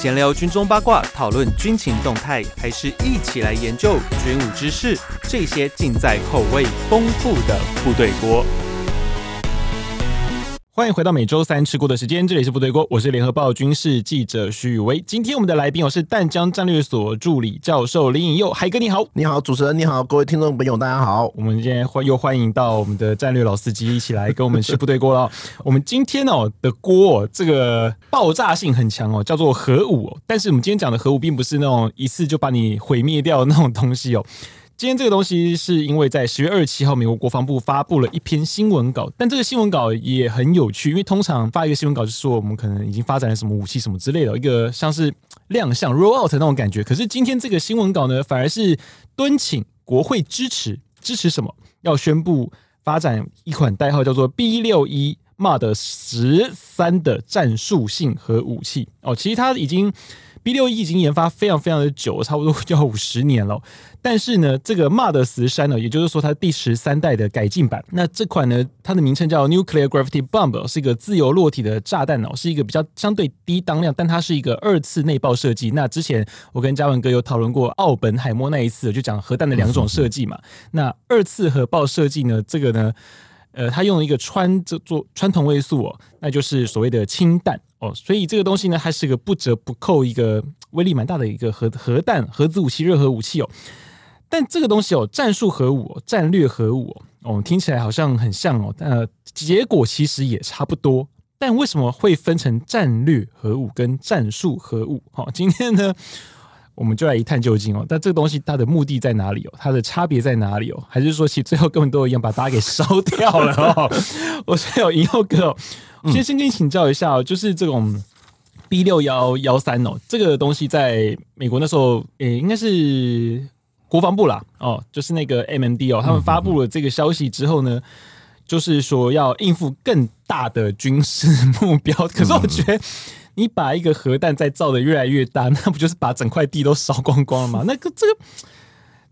闲聊军中八卦，讨论军情动态，还是一起来研究军武知识？这些尽在口味丰富的部队锅。欢迎回到每周三吃锅的时间，这里是部队锅，我是联合报军事记者徐宇威。今天我们的来宾我是淡江战略所助理教授林颖佑，海哥你好，你好，主持人你好，各位听众朋友大家好。我们今天欢又欢迎到我们的战略老司机一起来跟我们吃部队锅了。我们今天哦的锅这个爆炸性很强哦，叫做核武。但是我们今天讲的核武并不是那种一次就把你毁灭掉的那种东西哦。今天这个东西是因为在十月二十七号，美国国防部发布了一篇新闻稿，但这个新闻稿也很有趣，因为通常发一个新闻稿就是说我们可能已经发展了什么武器什么之类的，一个像是 亮相 roll out 那种感觉。可是今天这个新闻稿呢，反而是敦请国会支持，支持什么？要宣布发展一款代号叫做 B 六一 MOD 十三的战术性核武器哦，其实它已经。B 六一已经研发非常非常的久，差不多要五十年了。但是呢，这个 MAD 十三呢，也就是说它第十三代的改进版。那这款呢，它的名称叫 Nuclear Gravity Bomb，是一个自由落体的炸弹哦，是一个比较相对低当量，但它是一个二次内爆设计。那之前我跟嘉文哥有讨论过奥本海默那一次，就讲核弹的两种设计嘛。那二次核爆设计呢，这个呢，呃，它用了一个穿这做穿同位素哦，那就是所谓的氢弹。哦，所以这个东西呢，它是个不折不扣一个威力蛮大的一个核核弹、核子武器、热核武器哦。但这个东西哦，战术核武、战略核武哦，听起来好像很像哦，但结果其实也差不多。但为什么会分成战略核武跟战术核武？好，今天呢，我们就来一探究竟哦。但这个东西它的目的在哪里哦？它的差别在哪里哦？还是说其实最后根本都一样，把大家给烧掉了哦？我是有颖佑哥哦。先先跟你请教一下哦，就是这种 B 六幺幺三哦，这个东西在美国那时候，诶、欸，应该是国防部啦，哦，就是那个 MMD 哦，他们发布了这个消息之后呢，就是说要应付更大的军事目标。可是我觉得，你把一个核弹再造的越来越大，那不就是把整块地都烧光光了吗？那个这个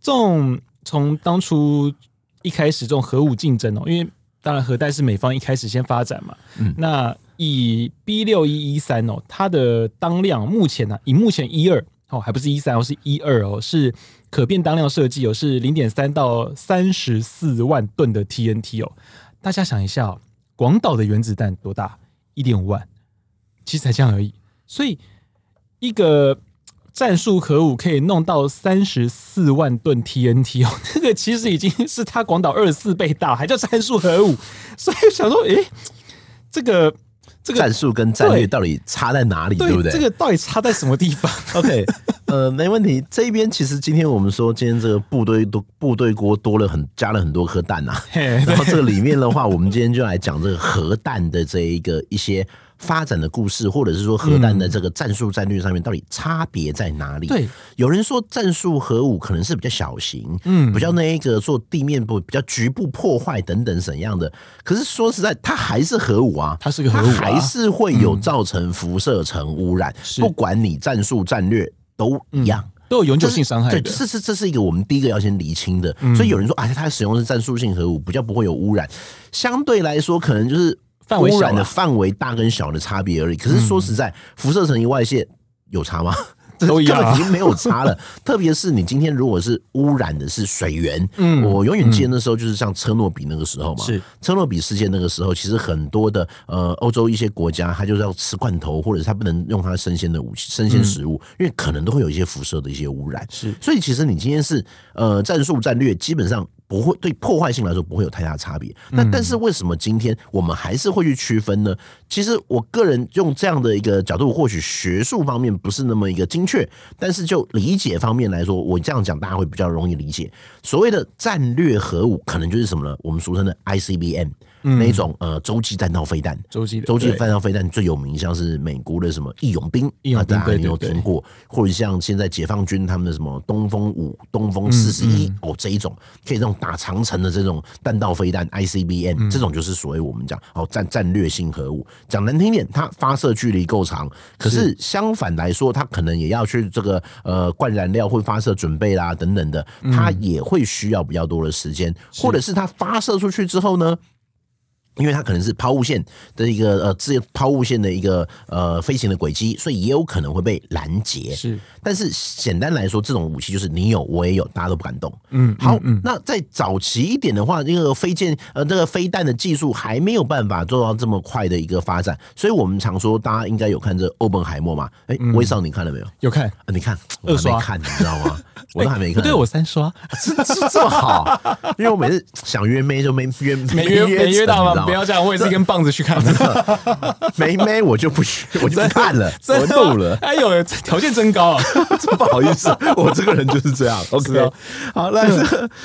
这种从当初一开始这种核武竞争哦，因为。当然，核弹是美方一开始先发展嘛。嗯，那以 B 六一一三哦，它的当量目前呢、啊，以目前一二哦，还不是一三哦，是一二哦，是可变当量设计哦，是零点三到三十四万吨的 TNT 哦。大家想一下哦，广岛的原子弹多大？一点五万，其实才这样而已。所以一个。战术核武可以弄到三十四万吨 TNT 哦，那个其实已经是它广岛二十四倍大，还叫战术核武。所以想说，诶、欸，这个这个战术跟战略到底差在哪里，对，对不对？这个到底差在什么地方？OK，呃，没问题。这边其实今天我们说，今天这个部队多部队锅多了很加了很多颗蛋呐、啊。然后这个里面的话，我们今天就来讲这个核弹的这一个一些。发展的故事，或者是说核弹的这个战术战略上面到底差别在哪里？对，有人说战术核武可能是比较小型，嗯，比较那一个做地面部比较局部破坏等等怎样的。可是说实在，它还是核武啊，它是个核武，还是会有造成辐射层污染。不管你战术战略都一样，都有永久性伤害。对，这是这是一个我们第一个要先厘清的。所以有人说，啊，它使用的是战术性核武，比较不会有污染。相对来说，可能就是。污染的范围大跟小的差别而已。可是说实在，辐射层一外泄有差吗？都一样，已经没有差了。特别是你今天如果是污染的是水源，嗯，我永远记得那时候就是像车诺比那个时候嘛，是车诺比事件那个时候，其实很多的呃欧洲一些国家，他就是要吃罐头，或者是他不能用它生鲜的武器、生鲜食物，因为可能都会有一些辐射的一些污染。是，所以其实你今天是呃战术战略，基本上。不会对破坏性来说不会有太大差别，那但是为什么今天我们还是会去区分呢？其实我个人用这样的一个角度，或许学术方面不是那么一个精确，但是就理解方面来说，我这样讲大家会比较容易理解。所谓的战略核武，可能就是什么呢？我们俗称的 ICBM。那一种呃洲际弹道飞弹，洲际洲际弹道飞弹最有名，像是美国的什么义勇兵，啊，大家有听过，或者像现在解放军他们的什么东风五、东风四十一哦，这一种可以这种打长城的这种弹道飞弹 ICBM，这种就是所谓我们讲哦战战略性核武。讲难听点，它发射距离够长，可是相反来说，它可能也要去这个呃灌燃料、会发射准备啦等等的，它也会需要比较多的时间，或者是它发射出去之后呢？因为它可能是抛物线的一个呃，自抛物线的一个呃飞行的轨迹，所以也有可能会被拦截。是，但是简单来说，这种武器就是你有我也有，大家都不敢动。嗯，好，嗯嗯、那在早期一点的话，这个飞剑呃，这个飞弹的技术还没有办法做到这么快的一个发展，所以我们常说，大家应该有看这欧本海默嘛？哎、欸，威少，你看了没有？有看，啊、你看，我还没看，你知道吗？我都还没看，对我三刷，这这这么好，因为我每次想约妹就没约没约没约到吗？不要这样，我也是跟棒子去看 的，没没我就不去我就不看了，我怒了。哎呦，条件真高啊！真 不好意思，我这个人就是这样。OK，好，那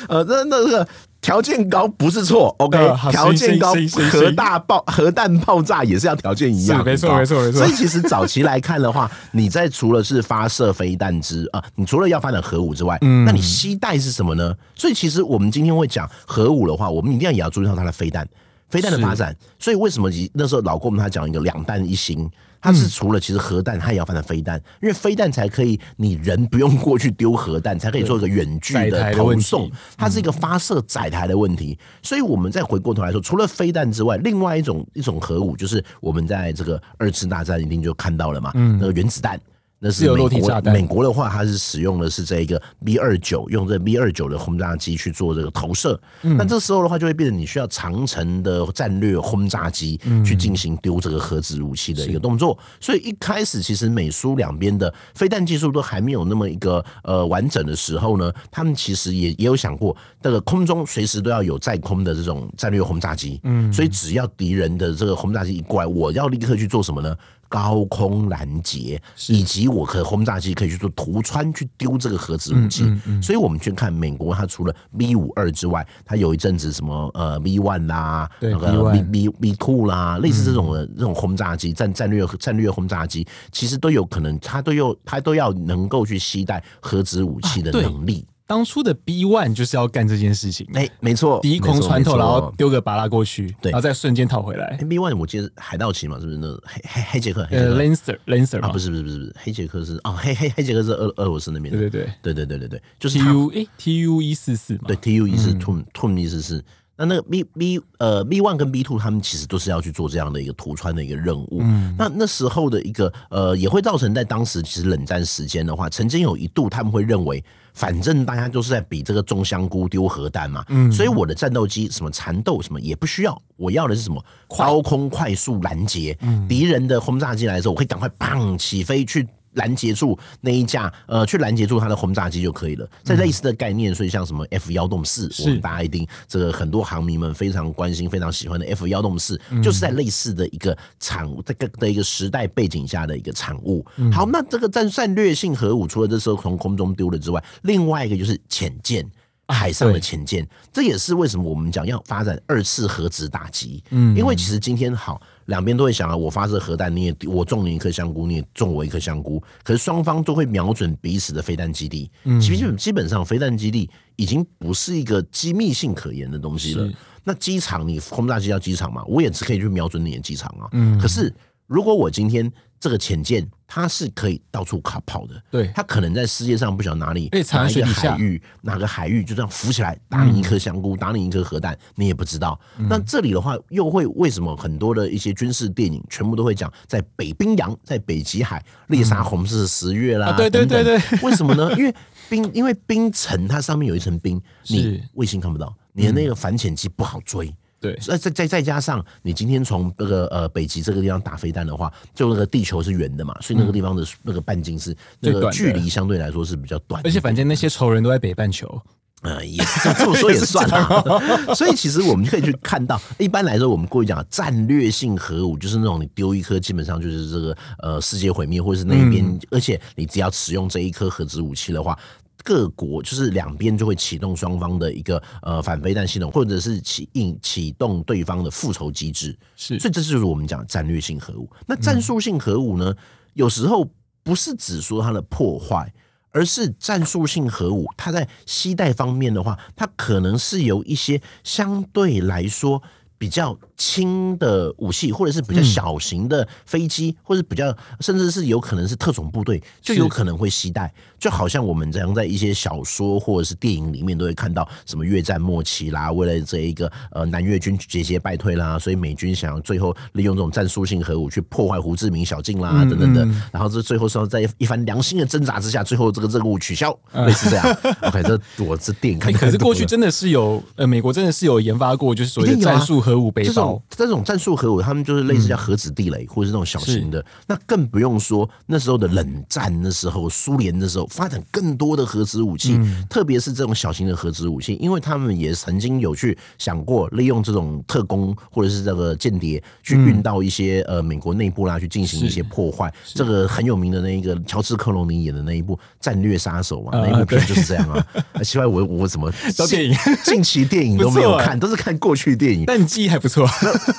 呃，那那个。条件高不是错，OK，条件高，核大爆核弹爆炸也是要条件一样，没错没错没错。所以其实早期来看的话，你在除了是发射飞弹之啊，你除了要发展核武之外，嗯，那你携带是什么呢？所以其实我们今天会讲核武的话，我们一定要也要注意到它的飞弹，飞弹的发展。所以为什么那时候老郭们他讲一个两弹一星？它是除了其实核弹，它也要发展飞弹，因为飞弹才可以，你人不用过去丢核弹，才可以做一个远距的投送。它是一个发射载台的问题，所以我们再回过头来说，除了飞弹之外，另外一种一种核武，就是我们在这个二次大战一定就看到了嘛，那个原子弹。那是美国，美国的话，它是使用的是这一个 B 二九，用这 B 二九的轰炸机去做这个投射。那这时候的话，就会变成你需要长城的战略轰炸机去进行丢这个核子武器的一个动作。所以一开始，其实美苏两边的飞弹技术都还没有那么一个呃完整的时候呢，他们其实也也有想过，这个空中随时都要有在空的这种战略轰炸机。嗯，所以只要敌人的这个轰炸机一过来，我要立刻去做什么呢？高空拦截，以及我可轰炸机可以去做突穿去丢这个核子武器，所以我们去看美国，它除了 B 五二之外，它有一阵子什么呃 B one 啦，那个 B B B two 啦，类似这种的这种轰炸机战战略战略轰炸机，其实都有可能，它都有它都要能够去携带核子武器的能力。当初的 B One 就是要干这件事情，哎，没错，第一空穿透，然后丢个巴拉过去，对，然后再瞬间套回来。B One 我记得海盗旗嘛，是不是那黑黑黑杰克？呃，Lancer，Lancer 啊，不是不是不是不是黑杰克是啊，黑黑黑杰克是俄俄罗斯那边。对对对对对对对，就是 T U T U 一四四嘛，对 T U 一是 Tum Tum 意思是那那个 B B 呃 B One 跟 B Two 他们其实都是要去做这样的一个图穿的一个任务。嗯，那那时候的一个呃也会造成在当时其实冷战时间的话，曾经有一度他们会认为。反正大家都是在比这个种香菇丢核弹嘛。嗯，所以我的战斗机什么缠斗什么也不需要，我要的是什么高空快速拦截，敌人的轰炸机来的时候，我可以赶快砰起飞去。拦截住那一架，呃，去拦截住它的轰炸机就可以了。在类似的概念，所以像什么 F 幺洞四，我们大家一定这个很多航迷们非常关心、非常喜欢的 F 幺洞四，就是在类似的一个产物，这个的一个时代背景下的一个产物。好，那这个战战略性核武，除了这时候从空中丢了之外，另外一个就是潜舰。海上的潜舰，这也是为什么我们讲要发展二次核子打击。嗯，因为其实今天好，两边都会想啊，我发射核弹，你也我中你一颗香菇，你也中我一颗香菇，可是双方都会瞄准彼此的飞弹基地。嗯，基本基本上飞弹基地已经不是一个机密性可言的东西了。那机场你轰炸机要机场嘛，我也只可以去瞄准你的机场啊。嗯，可是如果我今天这个潜舰它是可以到处卡跑的，对，它可能在世界上不晓得哪里，哪一个海域，哪个海域就这样浮起来打你一颗香菇，打你一颗核弹，你也不知道。那这里的话，又会为什么很多的一些军事电影全部都会讲在北冰洋，在北极海猎杀红色十月啦？对对对对，为什么呢？因为冰，因为冰层它上面有一层冰，你卫星看不到，你的那个反潜机不好追。对，再再再再加上你今天从那个呃北极这个地方打飞弹的话，就那个地球是圆的嘛，所以那个地方的那个半径是那个距离相对来说是比较短，而且反正那些仇人都在北半球，呃，也 这么说也算了。所以其实我们可以去看到，一般来说我们过去讲战略性核武，就是那种你丢一颗基本上就是这个呃世界毁灭，或者是那边，而且你只要使用这一颗核子武器的话。各国就是两边就会启动双方的一个呃反飞弹系统，或者是启应启动对方的复仇机制，是，所以这就是我们讲战略性核武。那战术性核武呢，有时候不是只说它的破坏，而是战术性核武它在携带方面的话，它可能是由一些相对来说比较轻的武器，或者是比较小型的飞机，嗯、或者比较甚至是有可能是特种部队，就有可能会携带。就好像我们这样在一些小说或者是电影里面都会看到，什么越战末期啦，为了这一个呃南越军节节败退啦，所以美军想要最后利用这种战术性核武去破坏胡志明小径啦、嗯、等等的，然后这最后是要在一番良心的挣扎之下，最后这个任务取消，类似这样。OK，这我这电影看，可是过去真的是有呃，美国真的是有研发过，就是所谓的战术核武背包，这种战术核武，他们就是类似叫核子地雷，或者是那种小型的。那更不用说那时候的冷战的时候，苏联的时候。发展更多的核子武器，嗯、特别是这种小型的核子武器，因为他们也曾经有去想过利用这种特工或者是这个间谍去运到一些呃美国内部啦，去进行一些破坏。这个很有名的那一个乔治克隆尼演的那一部《战略杀手》嘛，那一部片就是这样啊。奇怪，我我怎么 电影近期电影都没有看，都是看过去电影。但你记忆还不错，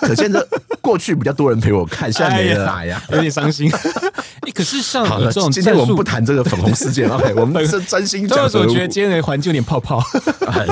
可见这过去比较多人陪我看，现在没人来呀，有点伤心。可是像这种，今天我们不谈这个粉红事件。OK，我们是真心讲。所以我觉得今天的环境有点泡泡。哎，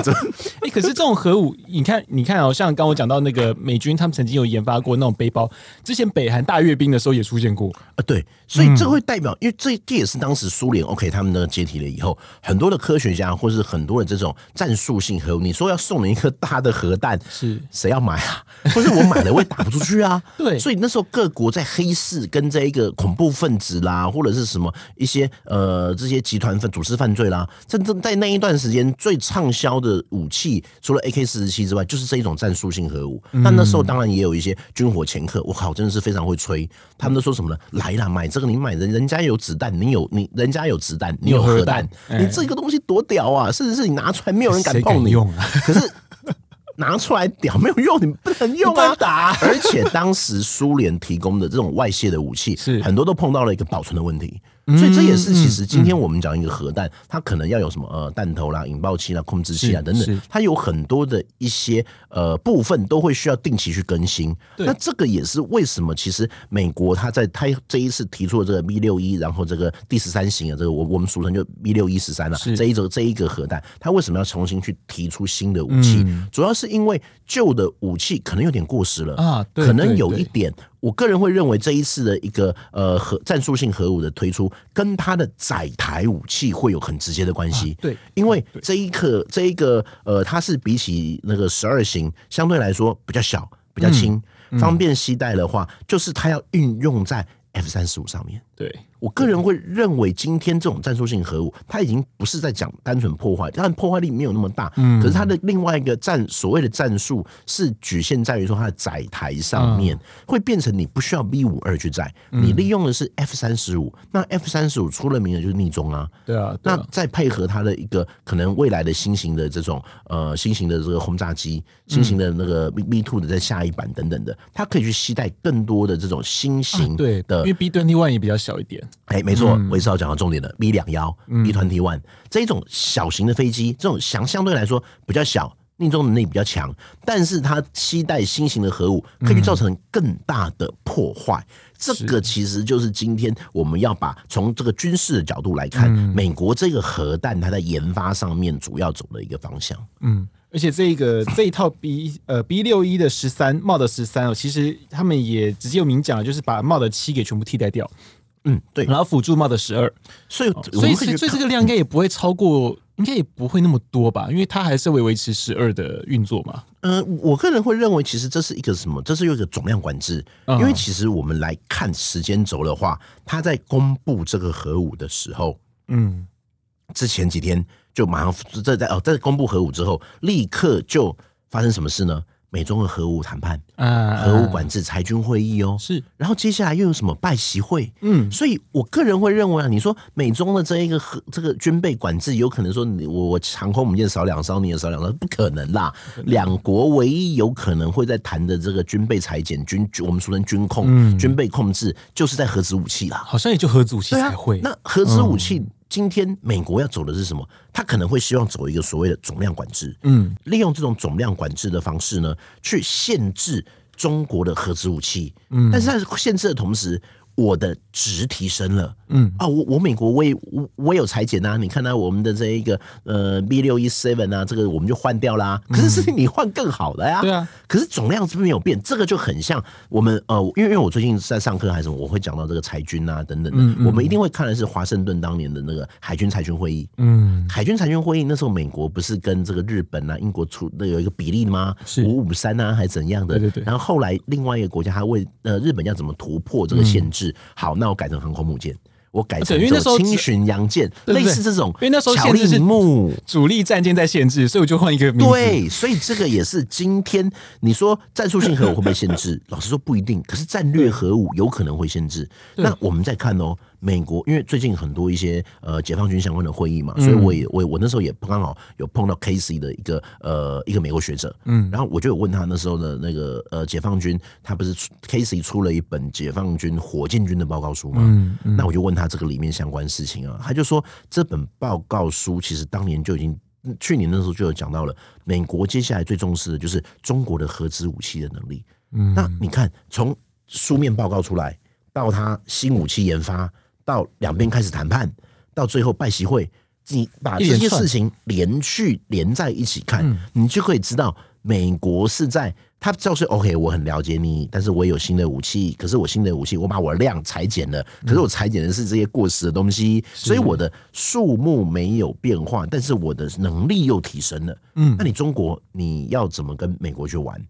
可是这种核武，你看，你看哦，像刚我讲到那个美军，他们曾经有研发过那种背包，之前北韩大阅兵的时候也出现过啊。对，所以这会代表，因为这这也是当时苏联 OK 他们的解体了以后，很多的科学家或是很多的这种战术性核武，你说要送你一颗大的核弹，是谁要买啊？或是我买了我也打不出去啊？对，所以那时候各国在黑市跟这一个恐怖分子啦，或者是什么一些呃这些集团分组织犯罪啦，在在那一段时间最畅销的武器，除了 AK 四十七之外，就是这一种战术性核武。那那时候当然也有一些军火掮客，我靠，真的是非常会吹。他们都说什么呢？来啦，买这个，你买人人家有子弹，你有你人家有子弹，你有核弹，你这个东西多屌啊！甚至是你拿出来，没有人敢碰你用啊。可是。拿出来屌没有用，你不能用啊！打，而且当时苏联提供的这种外泄的武器，是很多都碰到了一个保存的问题。所以这也是其实今天我们讲一个核弹，它可能要有什么呃弹头啦、引爆器啦、控制器啊等等，它有很多的一些呃部分都会需要定期去更新。那这个也是为什么其实美国它在它这一次提出了这个 B 六一，然后这个第十三型啊这个我我们俗称就 B 六一十三了，这一种这一个核弹，它为什么要重新去提出新的武器？主要是因为旧的武器可能有点过时了啊，可能有一点。我个人会认为这一次的一个呃核战术性核武的推出，跟它的载台武器会有很直接的关系。对，因为这一刻这一个呃，它是比起那个十二型相对来说比较小、比较轻，方便携带的话，就是它要运用在 F 三十五上面。对。我个人会认为，今天这种战术性核武，它已经不是在讲单纯破坏，但破坏力没有那么大。嗯可是它的另外一个战所谓的战术是局限在于说，它的载台上面会变成你不需要 B 五二去载，你利用的是 F 三十五。那 F 三十五出了名的就是逆中啊。对啊。那再配合它的一个可能未来的新型的这种呃新型的这个轰炸机，新型的那个 B B two 的在下一版等等的，它可以去携带更多的这种新型的，因为 B twenty one 也比较小一点。哎、欸，没错，我也是要讲到重点的 B 两幺 B twenty one 这一种小型的飞机，这种相相对来说比较小，命中能力比较强，但是它期待新型的核武，可以造成更大的破坏。嗯、这个其实就是今天我们要把从这个军事的角度来看，嗯、美国这个核弹它在研发上面主要走的一个方向。嗯，而且这个这一套 B 呃 B 六一的十三 Mod 十三哦，其实他们也直接有明讲了，就是把 Mod 七给全部替代掉。嗯，对，然后辅助 Mod 十二，所以所以所以这个量应该也不会超过，嗯、应该也不会那么多吧？因为它还是会维持十二的运作嘛。呃，我个人会认为，其实这是一个什么？这是有一个总量管制。因为其实我们来看时间轴的话，它在公布这个核武的时候，嗯，之前几天就马上这在哦，在公布核武之后，立刻就发生什么事呢？美中的核武谈判，啊，核武管制裁军会议哦，是，然后接下来又有什么拜习会？嗯，所以我个人会认为啊，你说美中的这一个核这个军备管制，有可能说你我我航空母舰少两艘，你也少两艘，不可能啦。两国唯一有可能会在谈的这个军备裁减、军我们俗称军控、嗯、军备控制，就是在核子武器啦。好像也就核子武器才会。那核子武器。今天美国要走的是什么？他可能会希望走一个所谓的总量管制，嗯，利用这种总量管制的方式呢，去限制中国的核子武器，嗯，但是在限制的同时，我的值提升了，嗯啊，我我美国我也我我有裁剪啊，你看到我们的这一个呃 B 六一 Seven 啊，这个我们就换掉啦。可是事情你换更好的呀，对啊。可是总量是不是没有变？这个就很像我们呃，因为因为我最近在上课还是什么，我会讲到这个裁军啊等等的。我们一定会看的是华盛顿当年的那个海军裁军会议。嗯，海军裁军会议那时候美国不是跟这个日本啊、英国出那有一个比例吗？是五五三啊，还是怎样的？对对对。然后后来另外一个国家他为呃日本要怎么突破这个限制？好，那我改成航空母舰。我改成轻巡洋舰，类似这种，因为那时候限制是主力战舰在限制，所以我就换一个名字。对，所以这个也是今天你说战术性核武会不会限制？老实说不一定，可是战略核武有可能会限制。那我们再看哦。美国因为最近很多一些呃解放军相关的会议嘛，所以我也我我那时候也刚好有碰到 Casey 的一个呃一个美国学者，嗯，然后我就有问他那时候的那个呃解放军，他不是 Casey 出了一本解放军火箭军的报告书嘛，嗯，嗯，那我就问他这个里面相关事情啊，他就说这本报告书其实当年就已经去年那时候就有讲到了，美国接下来最重视的就是中国的核子武器的能力，嗯，那你看从书面报告出来到他新武器研发。到两边开始谈判，到最后拜习会，你把这些事情连续连在一起看，你就可以知道，美国是在他就是 OK，我很了解你，但是我有新的武器，可是我新的武器，我把我的量裁减了，可是我裁减的是这些过时的东西，所以我的数目没有变化，但是我的能力又提升了。嗯，那你中国你要怎么跟美国去玩？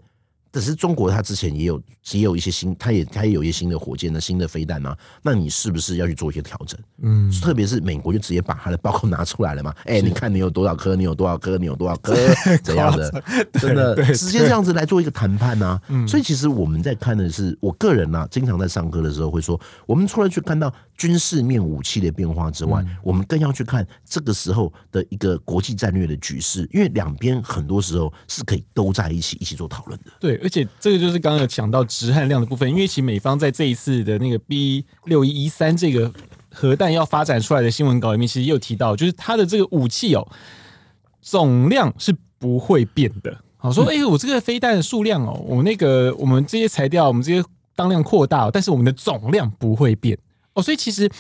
可是中国，它之前也有也有一些新，它也它也有一些新的火箭的新的飞弹啊。那你是不是要去做一些调整？嗯，特别是美国就直接把它的报告拿出来了嘛？哎、欸，你看你有多少颗？你有多少颗？你有多少颗？这样的？真的直接这样子来做一个谈判啊。所以其实我们在看的是，我个人啊，经常在上课的时候会说，我们出来去看到军事面武器的变化之外，我们更要去看这个时候的一个国际战略的局势，因为两边很多时候是可以都在一起一起做讨论的。对。而且这个就是刚刚有讲到质和量的部分，因为其实美方在这一次的那个 B 六一一三这个核弹要发展出来的新闻稿里面，其实也有提到，就是它的这个武器哦，总量是不会变的。好说，哎，我这个飞弹的数量哦，我那个我们这些材料，我们这些当量扩大，但是我们的总量不会变哦，所以其实。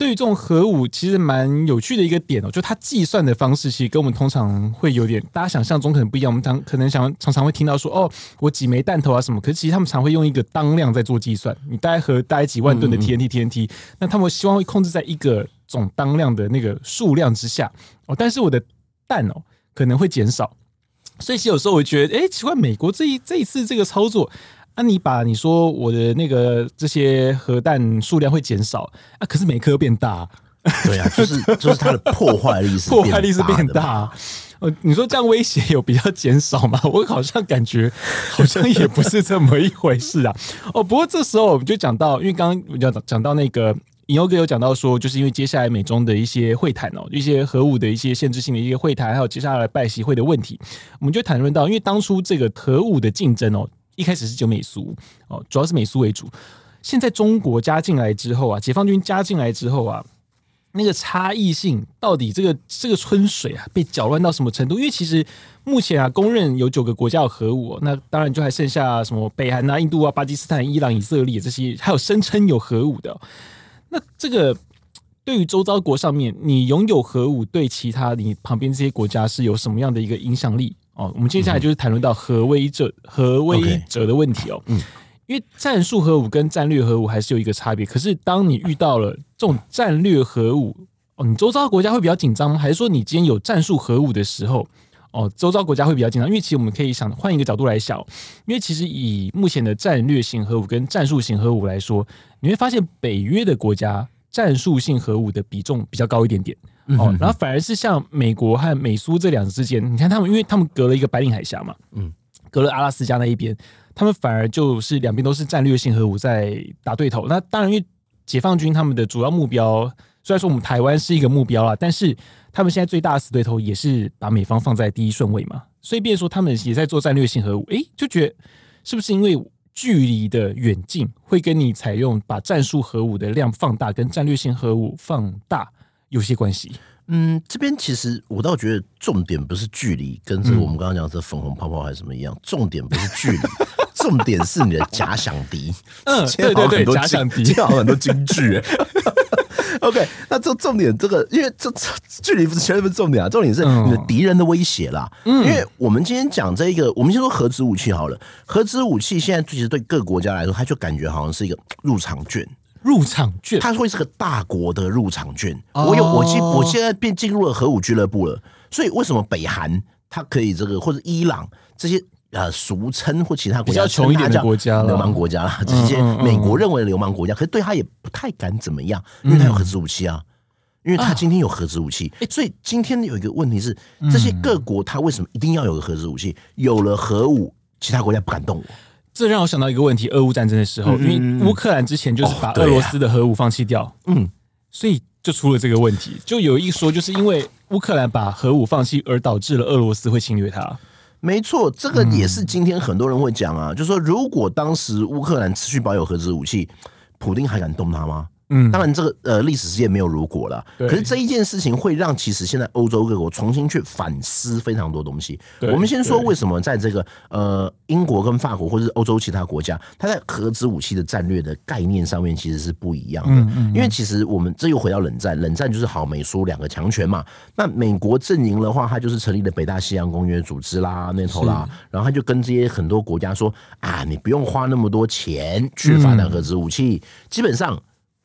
对于这种核武，其实蛮有趣的一个点哦，就它计算的方式其实跟我们通常会有点，大家想象中可能不一样。我们常可能想常常会听到说，哦，我几枚弹头啊什么，可是其实他们常会用一个当量在做计算。你大概核大概几万吨的 TNT TNT，那他们希望会控制在一个总当量的那个数量之下哦。但是我的弹哦可能会减少，所以其实有时候我觉得，哎，奇怪，美国这一这一次这个操作。那、啊、你把你说我的那个这些核弹数量会减少啊，可是每颗变大，对啊，就是就是它的破坏力是 破坏力是变大。呃，你说这样威胁有比较减少吗？我好像感觉好像也不是这么一回事啊。哦，不过这时候我们就讲到，因为刚刚讲讲到那个尹欧哥有讲到说，就是因为接下来美中的一些会谈哦，一些核武的一些限制性的一些会谈，还有接下来拜习会的问题，我们就谈论到，因为当初这个核武的竞争哦。一开始是就美苏哦，主要是美苏为主。现在中国加进来之后啊，解放军加进来之后啊，那个差异性到底这个这个春水啊，被搅乱到什么程度？因为其实目前啊，公认有九个国家有核武，那当然就还剩下什么北韩啊、印度啊、巴基斯坦、伊朗、以色列这些，还有声称有核武的。那这个对于周遭国上面，你拥有核武，对其他你旁边这些国家是有什么样的一个影响力？哦，我们接下来就是谈论到核威慑、核威慑的问题哦。嗯，因为战术核武跟战略核武还是有一个差别。可是，当你遇到了这种战略核武，哦，你周遭国家会比较紧张吗？还是说你今天有战术核武的时候，哦，周遭国家会比较紧张？因为其实我们可以想换一个角度来想，因为其实以目前的战略型核武跟战术型核武来说，你会发现北约的国家战术性核武的比重比较高一点点。哦，然后反而是像美国和美苏这两者之间，你看他们，因为他们隔了一个白令海峡嘛，嗯，隔了阿拉斯加那一边，他们反而就是两边都是战略性核武在打对头。那当然，因为解放军他们的主要目标，虽然说我们台湾是一个目标啊，但是他们现在最大的死对头也是把美方放在第一顺位嘛，所以变说他们也在做战略性核武。诶，就觉得是不是因为距离的远近，会跟你采用把战术核武的量放大，跟战略性核武放大？有些关系，嗯，这边其实我倒觉得重点不是距离，跟这个我们刚刚讲这粉红泡泡还是什么一样，重点不是距离，重点是你的假想敌。嗯，对 对对，假想敌，今天好像很多京剧哎。OK，那这重点，这个因为这这距离不是全部重点啊，重点是你的敌人的威胁啦。嗯，因为我们今天讲这一个，我们先说核子武器好了。核子武器现在其实对各国家来说，它就感觉好像是一个入场券。入场券，它会是个大国的入场券。我有，我今我现在变进入了核武俱乐部了。所以为什么北韩它可以这个，或者伊朗这些呃俗称或其他国家比较穷一点的国家流氓国家啦，这些美国认为的流氓国家，可是对他也不太敢怎么样，因为他有核子武器啊，因为他今天有核子武器。所以今天有一个问题是，这些各国他为什么一定要有个核子武器？有了核武，其他国家不敢动我。这让我想到一个问题：俄乌战争的时候，因为乌克兰之前就是把俄罗斯的核武放弃掉，嗯，所以就出了这个问题。就有一说，就是因为乌克兰把核武放弃，而导致了俄罗斯会侵略它。没错，这个也是今天很多人会讲啊，就是说，如果当时乌克兰持续保有核子武器，普丁还敢动它吗？嗯，当然，这个呃历史事件没有如果了。可是这一件事情会让其实现在欧洲各国重新去反思非常多东西。我们先说为什么在这个呃英国跟法国或者是欧洲其他国家，它在核子武器的战略的概念上面其实是不一样的。嗯因为其实我们这又回到冷战，冷战就是好美苏两个强权嘛。那美国阵营的话，它就是成立了北大西洋公约组织啦，那头啦，然后他就跟这些很多国家说啊，你不用花那么多钱去发展核子武器，基本上。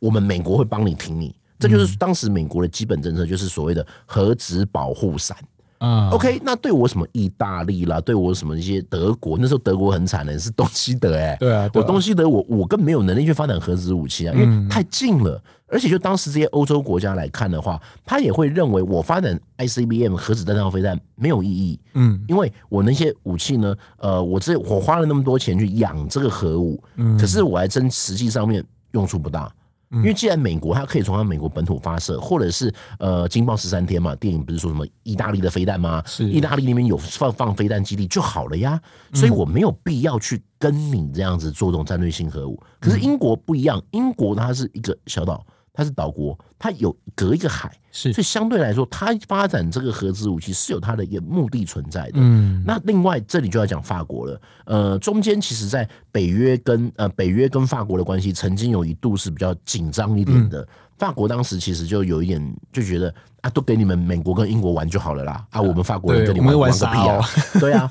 我们美国会帮你挺你，这就是当时美国的基本政策，就是所谓的核子保护伞。啊，OK，那对我什么意大利啦，对我什么一些德国，那时候德国很惨的，是东西德哎、欸，对啊，对啊，我东西德我我更没有能力去发展核子武器啊，因为太近了，而且就当时这些欧洲国家来看的话，他也会认为我发展 ICBM 核子弹道飞弹没有意义，嗯，因为我那些武器呢，呃，我这我花了那么多钱去养这个核武，嗯，可是我还真实际上面用处不大。因为既然美国它可以从它美国本土发射，或者是呃惊爆十三天嘛，电影不是说什么意大利的飞弹吗？是意大利那边有放放飞弹基地就好了呀，所以我没有必要去跟你这样子做这种战略性核武。可是英国不一样，英国它是一个小岛。它是岛国，它有隔一个海，是，所以相对来说，它发展这个核子武器是有它的一个目的存在的。嗯，那另外这里就要讲法国了，呃，中间其实，在北约跟呃北约跟法国的关系，曾经有一度是比较紧张一点的。法国当时其实就有一点就觉得啊，都给你们美国跟英国玩就好了啦，啊，我们法国人跟你们玩个屁啊，对啊，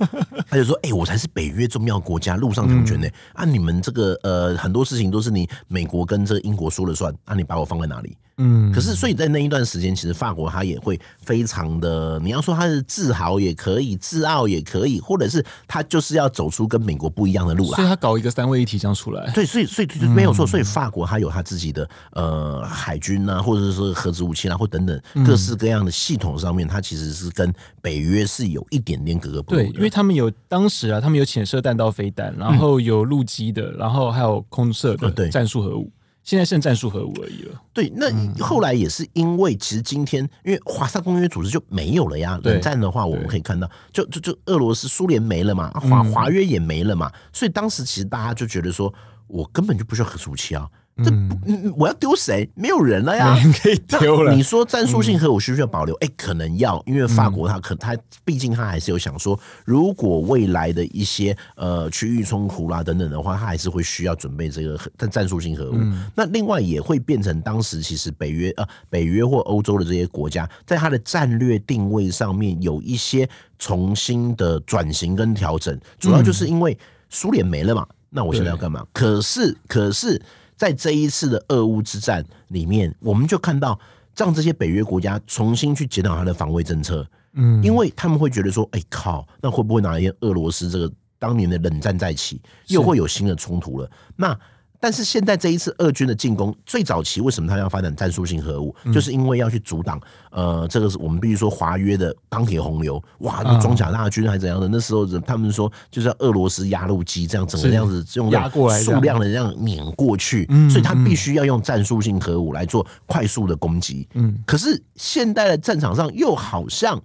他就说，哎，我才是北约重要国家，陆上强权呢，啊，你们这个呃很多事情都是你美国跟这个英国说了算，啊，你把我放在哪里？嗯，可是所以在那一段时间，其实法国他也会非常的，你要说他是自豪也可以，自傲也可以，或者是他就是要走出跟美国不一样的路来，所以他搞一个三位一体这样出来。对，所以所以没有错，所以法国他有他自己的呃海军啊，或者是说核子武器啊，或等等各式各样的系统上面，它其实是跟北约是有一点点格格不入。对，因为他们有当时啊，他们有潜射弹道飞弹，然后有陆基的，然后还有空射的战术核武。现在剩战术核武而已了。对，那后来也是因为，其实今天因为华沙公约组织就没有了呀。冷战的话，我们可以看到，就就就俄罗斯、苏联没了嘛，华华约也没了嘛，所以当时其实大家就觉得说，我根本就不需要核武器啊。这不，我要丢谁？没有人了呀，可以丢了。你说战术性核武需不需要保留？哎，可能要，因为法国他可他毕竟他还是有想说，如果未来的一些呃区域冲突啦等等的话，他还是会需要准备这个战战术性核武。那另外也会变成当时其实北约呃北约或欧洲的这些国家，在它的战略定位上面有一些重新的转型跟调整，主要就是因为苏联没了嘛，那我现在要干嘛？可是可是。在这一次的俄乌之战里面，我们就看到让这些北约国家重新去检讨他的防卫政策，嗯，因为他们会觉得说，哎靠，那会不会哪一天俄罗斯这个当年的冷战再起，又会有新的冲突了？那。但是现在这一次俄军的进攻，最早期为什么他要发展战术性核武？就是因为要去阻挡，呃，这个是我们必须说华约的钢铁洪流，哇，那装甲大军还怎样的？那时候他们说就是要俄罗斯压路机这样整个这样子用压过来数量的这样碾过去，所以他必须要用战术性核武来做快速的攻击。嗯，可是现代的战场上又好像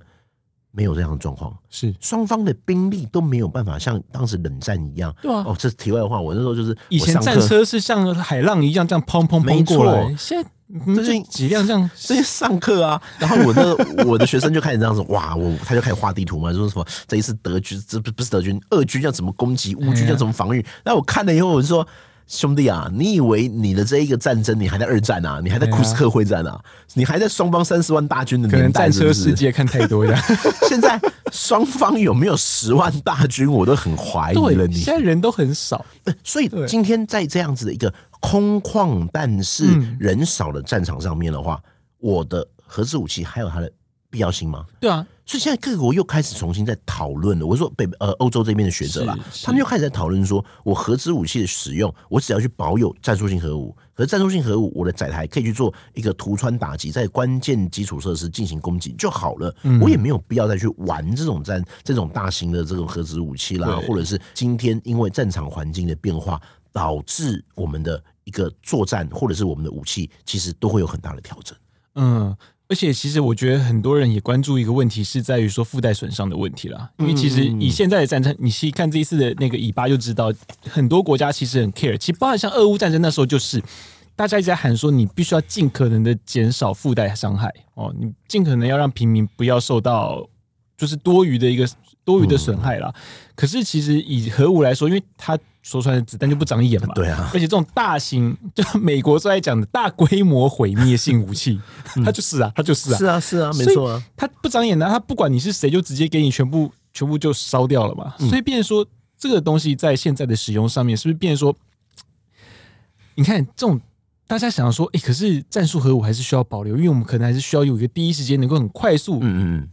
没有这样的状况，是双方的兵力都没有办法像当时冷战一样。对啊，哦，这是题外话，我那时候就是以前战车是像海浪一样这样砰砰砰过来，现在这些几辆这样，最近上课啊，然后我的我的学生就开始这样子，哇，我他就开始画地图嘛，说什么这一次德军这不不是德军，俄军要怎么攻击，乌军要怎么防御，那我看了以后我就说。兄弟啊，你以为你的这一个战争，你还在二战啊？你还在库斯克会战啊？你还在双方三十万大军的年代是不是？可能战车世界看太多了。现在双方有没有十万大军，我都很怀疑了你。你现在人都很少，所以今天在这样子的一个空旷但是人少的战场上面的话，我的核子武器还有它的必要性吗？对啊。所以现在各国又开始重新在讨论了。我说北呃欧洲这边的学者啦，他们又开始在讨论说，我核子武器的使用，我只要去保有战术性核武，可是战术性核武，我的载台可以去做一个突穿打击，在关键基础设施进行攻击就好了。我也没有必要再去玩这种战这种大型的这种核子武器啦，或者是今天因为战场环境的变化，导致我们的一个作战或者是我们的武器，其实都会有很大的调整。嗯。而且，其实我觉得很多人也关注一个问题，是在于说附带损伤的问题啦。因为其实以现在的战争，你细看这一次的那个以巴，就知道很多国家其实很 care。其实包含像俄乌战争那时候，就是大家一直在喊说，你必须要尽可能的减少附带伤害哦，你尽可能要让平民不要受到就是多余的一个多余的损害啦。可是其实以核武来说，因为它说出来的子弹就不长眼嘛，对啊，而且这种大型，就美国最爱讲的大规模毁灭性武器，它就是啊，它就是啊，是啊，是啊，没错啊，它不长眼的，它不管你是谁，就直接给你全部全部就烧掉了嘛。所以变成说这个东西在现在的使用上面，是不是变成说，你看这种大家想要说，哎，可是战术核武还是需要保留，因为我们可能还是需要有一个第一时间能够很快速，嗯嗯，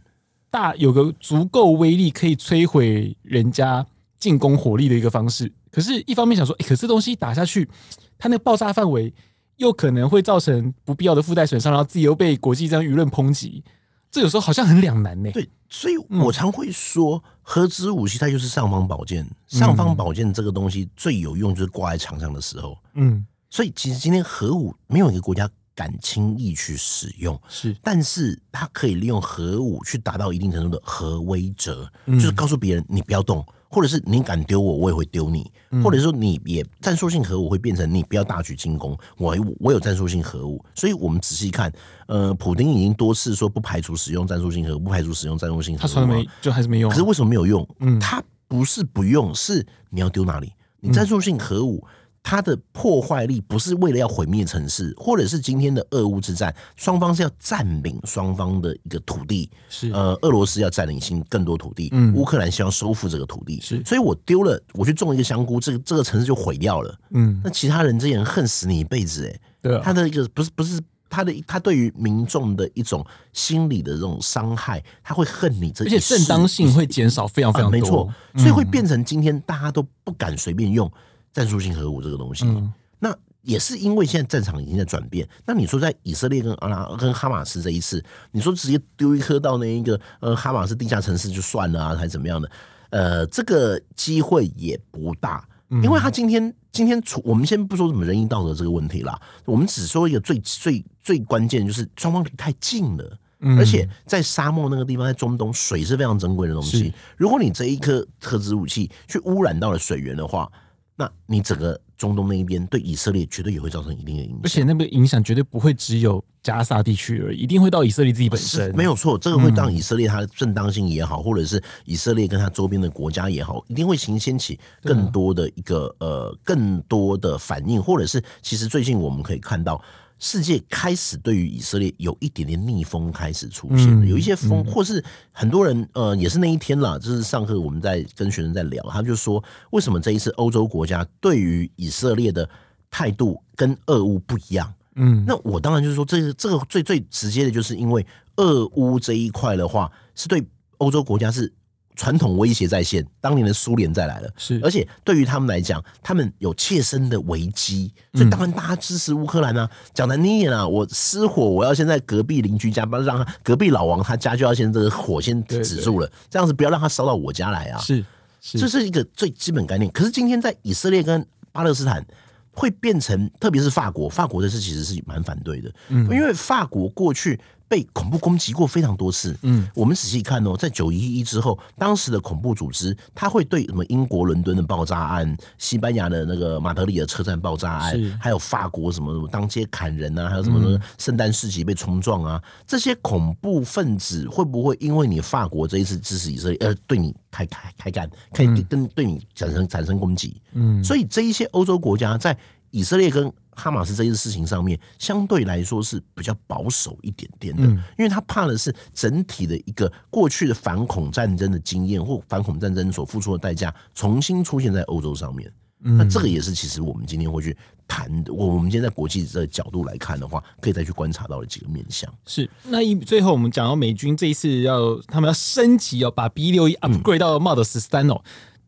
大有个足够威力可以摧毁人家进攻火力的一个方式。可是，一方面想说，哎、欸，可是东西打下去，它那个爆炸范围又可能会造成不必要的附带损伤，然后自己又被国际这样舆论抨击，这有时候好像很两难呢。对，所以我常会说，核子武器它就是尚方宝剑，尚方宝剑这个东西最有用就是挂在墙上的时候。嗯，所以其实今天核武没有一个国家敢轻易去使用，是，但是它可以利用核武去达到一定程度的核威慑，就是告诉别人你不要动。或者是你敢丢我，我也会丢你；或者说你也战术性核武会变成你不要大举进攻，我我有战术性核武。所以我们仔细看，呃，普丁已经多次说不排除使用战术性核武，不排除使用战术性核武，他从来没就还是没用。可是为什么没有用？嗯，他不是不用，是你要丢哪里？你战术性核武。它的破坏力不是为了要毁灭城市，或者是今天的俄乌之战，双方是要占领双方的一个土地，是。呃，俄罗斯要占领新更多土地，嗯，乌克兰希望收复这个土地，是，所以我丢了，我去种一个香菇，这个这个城市就毁掉了，嗯，那其他人这些人恨死你一辈子，哎，对，他的一个不是不是他的他对于民众的一种心理的这种伤害，他会恨你这，而且正当性会减少非常非常多，没错，所以会变成今天大家都不敢随便用。战术性核武这个东西，嗯、那也是因为现在战场已经在转变。那你说在以色列跟阿拉跟哈马斯这一次，你说直接丢一颗到那一个呃哈马斯地下城市就算了啊，还是怎么样的？呃，这个机会也不大，因为他今天今天处我们先不说什么仁义道德这个问题啦，我们只说一个最最最关键就是双方离太近了，而且在沙漠那个地方，在中东水是非常珍贵的东西。如果你这一颗核子武器去污染到了水源的话，那你整个中东那一边对以色列绝对也会造成一定的影响，而且那个影响绝对不会只有加沙地区而已，一定会到以色列自己本身。没有错，这个会让以色列它的正当性也好，或者是以色列跟它周边的国家也好，一定会形掀起更多的一个呃更多的反应，或者是其实最近我们可以看到。世界开始对于以色列有一点点逆风开始出现了，有一些风，或是很多人呃也是那一天啦，就是上课我们在跟学生在聊，他就说为什么这一次欧洲国家对于以色列的态度跟俄乌不一样？嗯，那我当然就是说，这个这个最最直接的就是因为俄乌这一块的话，是对欧洲国家是。传统威胁在线，当年的苏联再来了，是，而且对于他们来讲，他们有切身的危机，所以当然大家支持乌克兰啊。讲难听点啊，我失火，我要先在隔壁邻居家，不要让他隔壁老王他家就要先这个火先止住了，这样子不要让他烧到我家来啊。是，是，这是一个最基本概念。可是今天在以色列跟巴勒斯坦会变成，特别是法国，法国的事其实是蛮反对的，嗯，因为法国过去被恐怖攻击过非常多次。嗯，我们仔细看哦，在九一一之后，当时的恐怖组织，他会对什么英国伦敦的爆炸案、西班牙的那个马德里的车站爆炸案，还有法国什么什么当街砍人啊，还有什么什么圣诞市集被冲撞啊，这些恐怖分子会不会因为你法国这一次支持以色列而对你开开开干，可以跟对你产生产生攻击？嗯，所以这一些欧洲国家在以色列跟哈马斯这件事情上面，相对来说是比较保守一点点的，因为他怕的是整体的一个过去的反恐战争的经验或反恐战争所付出的代价重新出现在欧洲上面。那这个也是其实我们今天会去谈的。我我们今天在国际的角度来看的话，可以再去观察到的几个面向。是那一最后我们讲到美军这一次要他们要升级哦，把 B 六一 upgrade 到 Model 十三哦，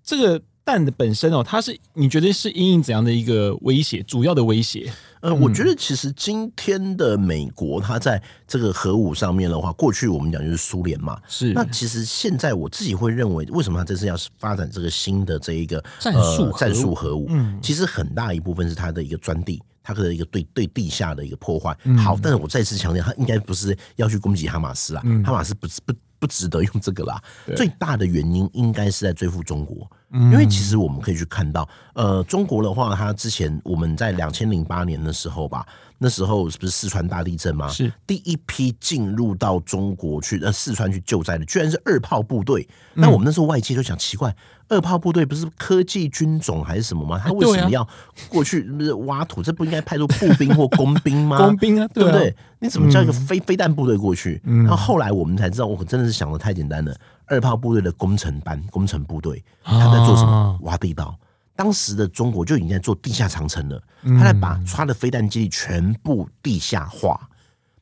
这个。弹的本身哦，它是你觉得是因应怎样的一个威胁？主要的威胁？呃，我觉得其实今天的美国，它在这个核武上面的话，过去我们讲就是苏联嘛，是。那其实现在我自己会认为，为什么它这次要发展这个新的这一个战术战术核武？嗯，其实很大一部分是它的一个专利，它的一个对对地下的一个破坏。好，但是我再次强调，它应该不是要去攻击哈马斯啊，哈马斯不不不值得用这个啦。最大的原因应该是在追付中国。因为其实我们可以去看到，呃，中国的话，它之前我们在两千零八年的时候吧，那时候是不是四川大地震吗？是第一批进入到中国去，呃，四川去救灾的，居然是二炮部队。那我们那时候外界就想奇怪，二炮部队不是科技军种还是什么吗？他为什么要过去不是挖土？这不应该派出步兵或工兵吗？工兵啊，对不对？你怎么叫一个飞飞弹部队过去？然后后来我们才知道，我真的是想的太简单了。二炮部队的工程班、工程部队，他在做什么？挖地道。当时的中国就已经在做地下长城了，他在把他的飞弹基地全部地下化。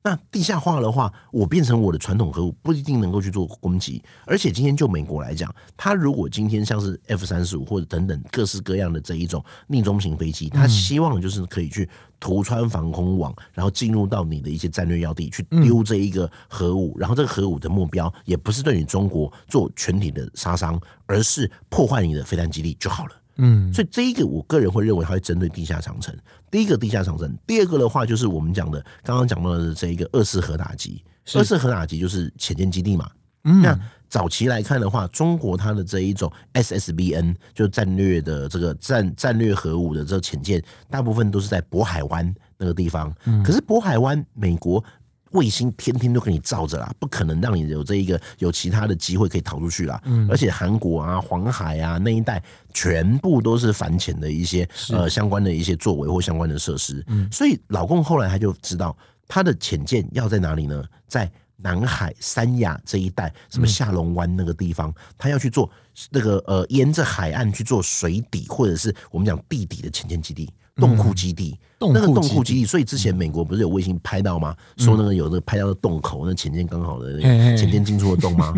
那地下化的话，我变成我的传统核武不一定能够去做攻击。而且今天就美国来讲，他如果今天像是 F 三十五或者等等各式各样的这一种逆中型飞机，他希望就是可以去突穿防空网，然后进入到你的一些战略要地去丢这一个核武。然后这个核武的目标也不是对你中国做全体的杀伤，而是破坏你的飞弹基地就好了。嗯，所以这一个我个人会认为它会针对地下长城。第一个地下长城，第二个的话就是我们讲的刚刚讲到的这一个二次核打击。二次核打击就是潜舰基地嘛。嗯，那早期来看的话，中国它的这一种 SSBN 就战略的这个战战略核武的这个潜舰，大部分都是在渤海湾那个地方。嗯，可是渤海湾美国。卫星天天都给你照着啦，不可能让你有这一个有其他的机会可以逃出去啦。嗯，而且韩国啊、黄海啊那一带，全部都是反潜的一些呃相关的一些作为或相关的设施。嗯，所以老共后来他就知道他的潜舰要在哪里呢？在南海、三亚这一带，什么下龙湾那个地方，他要去做那个呃沿着海岸去做水底或者是我们讲地底的潜舰基地。洞窟基地，那个洞窟基地，所以之前美国不是有卫星拍到吗？说那个有那个拍到的洞口，那潜舰刚好的那个潜舰进出的洞吗？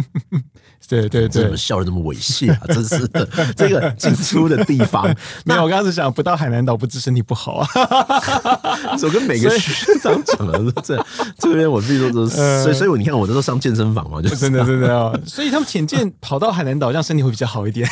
对 对对，怎么笑得这么猥亵啊？真是的，这个进出的地方，没有，我刚刚是想不到海南岛不知身体不好啊。我跟每个学长讲了，这这边我自己说都是，所以所以我你看我这都上健身房嘛，就真的真的哦。所以他们潜舰跑到海南岛，这样身体会比较好一点。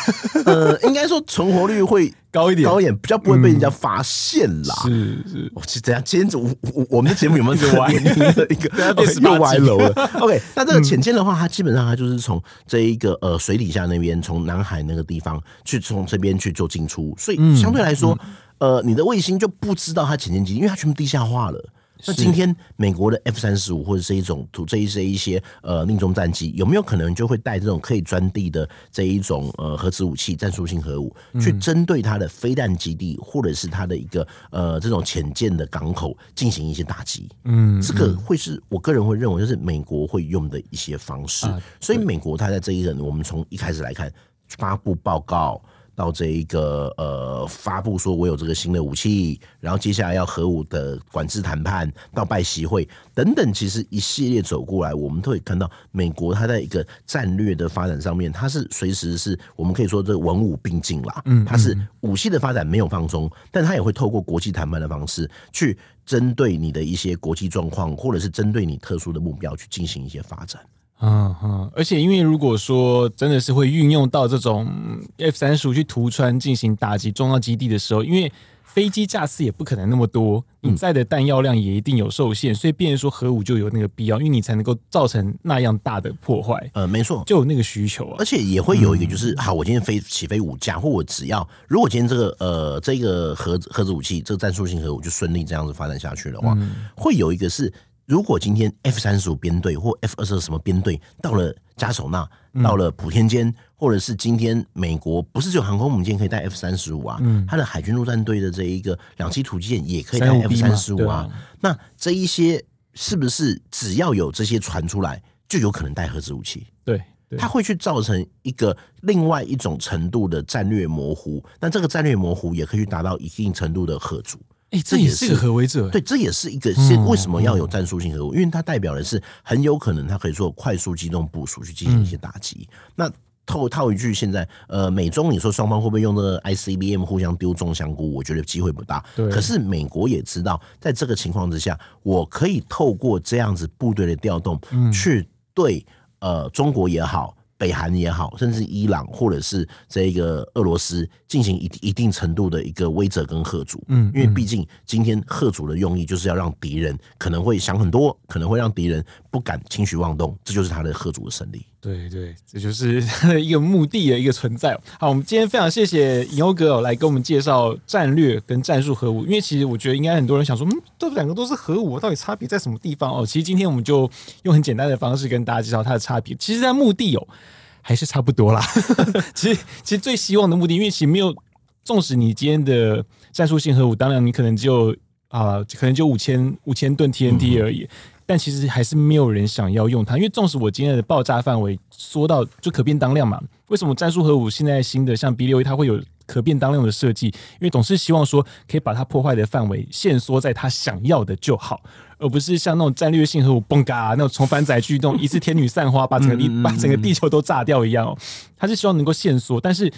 呃，应该说存活率会。高一点，高一点，比较不会被人家发现啦。是是，我其实等下今天我我我们的节目有没有 这个歪。的 一个 又歪楼了？OK，那这个潜舰的话，它基本上它就是从这一个呃水底下那边，从南海那个地方去从这边去做进出，所以相对来说，呃，你的卫星就不知道它潜舰基地，因为它全部地下化了。那今天美国的 F 三十五或者是一种图这一些一些呃命中战机有没有可能就会带这种可以钻地的这一种呃核子武器战术性核武去针对它的飞弹基地或者是它的一个呃这种潜舰的港口进行一些打击？嗯，这个会是我个人会认为就是美国会用的一些方式。所以美国它在这一轮我们从一开始来看发布报告。到这一个呃发布说，我有这个新的武器，然后接下来要核武的管制谈判，到拜习会等等，其实一系列走过来，我们都会看到美国它在一个战略的发展上面，它是随时是我们可以说这文武并进啦，嗯，它是武器的发展没有放松，但它也会透过国际谈判的方式去针对你的一些国际状况，或者是针对你特殊的目标去进行一些发展。嗯嗯，而且因为如果说真的是会运用到这种 F 三十五去突穿进行打击重要基地的时候，因为飞机架次也不可能那么多，你载的弹药量也一定有受限，所以变成说核武就有那个必要，因为你才能够造成那样大的破坏。呃，没错，就有那个需求啊，而且也会有一个就是，好，我今天飞起飞五架，或我只要如果今天这个呃这个核核子武器这个战术性核武就顺利这样子发展下去的话，会有一个是。如果今天 F 三十五编队或 F 二十二什么编队到了加手纳，到了普天间，或者是今天美国不是只有航空母舰可以带 F 三十五啊，它的海军陆战队的这一个两栖突击舰也可以带 F 三十五啊。那这一些是不是只要有这些传出来，就有可能带核子武器？对，它会去造成一个另外一种程度的战略模糊。那这个战略模糊也可以去达到一定程度的吓阻。哎、欸，这也是一个核威慑，对，这也是一个先为什么要有战术性核武？因为它代表的是很有可能它可以做快速机动部署去进行一些打击。那套套一句，现在呃，美中你说双方会不会用这个 ICBM 互相丢重香菇？我觉得机会不大。可是美国也知道，在这个情况之下，我可以透过这样子部队的调动，去对呃中国也好。北韩也好，甚至伊朗或者是这个俄罗斯进行一一定程度的一个威慑跟贺阻，嗯，因为毕竟今天贺阻的用意就是要让敌人可能会想很多，可能会让敌人不敢轻举妄动，这就是他的吓阻的胜利。对对，这就是他 的一个目的的一个存在。好，我们今天非常谢谢尹欧哥来跟我们介绍战略跟战术核武，因为其实我觉得应该很多人想说，嗯，这两个都是核武，到底差别在什么地方哦？其实今天我们就用很简单的方式跟大家介绍它的差别。其实在目的哦 还是差不多啦。其 实其实最希望的目的，因为其实没有，纵使你今天的战术性核武，当然你可能就啊、呃，可能就五千五千吨 TNT 而已。嗯但其实还是没有人想要用它，因为纵使我今天的爆炸范围缩到就可变当量嘛，为什么战术核武现在新的像 B 六一它会有可变当量的设计？因为总是希望说可以把它破坏的范围限缩在它想要的就好，而不是像那种战略性核武嘣嘎那种重返载具那种一次天女散花把整个地把整个地球都炸掉一样哦，它是希望能够限缩，但是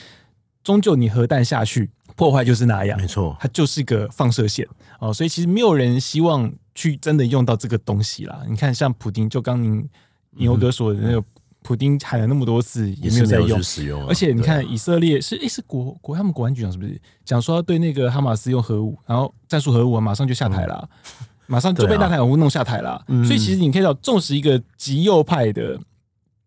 终究你核弹下去破坏就是那样，没错，它就是个放射线哦，所以其实没有人希望。去真的用到这个东西啦！你看，像普丁，就刚您尹欧哥说的那个，普丁喊了那么多次，也没有在用。使用，而且你看，以色列是诶，是国国他们国安局长是不是讲说要对那个哈马斯用核武，然后战术核武马上就下台了，马上就被纳坦雅胡弄下台了。所以其实你可以到，纵使一个极右派的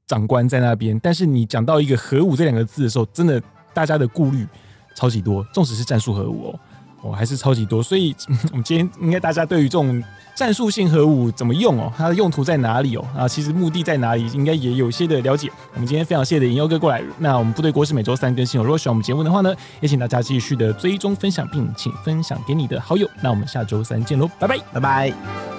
长官在那边，但是你讲到一个核武这两个字的时候，真的大家的顾虑超级多。纵使是战术核武哦。哦，还是超级多，所以我们今天应该大家对于这种战术性核武怎么用哦，它的用途在哪里哦，啊，其实目的在哪里，应该也有一些的了解。我们今天非常谢谢尹欧哥过来。那我们部队锅是每周三更新哦。如果喜欢我们节目的话呢，也请大家继续的追踪分享，并请分享给你的好友。那我们下周三见喽，拜拜，拜拜。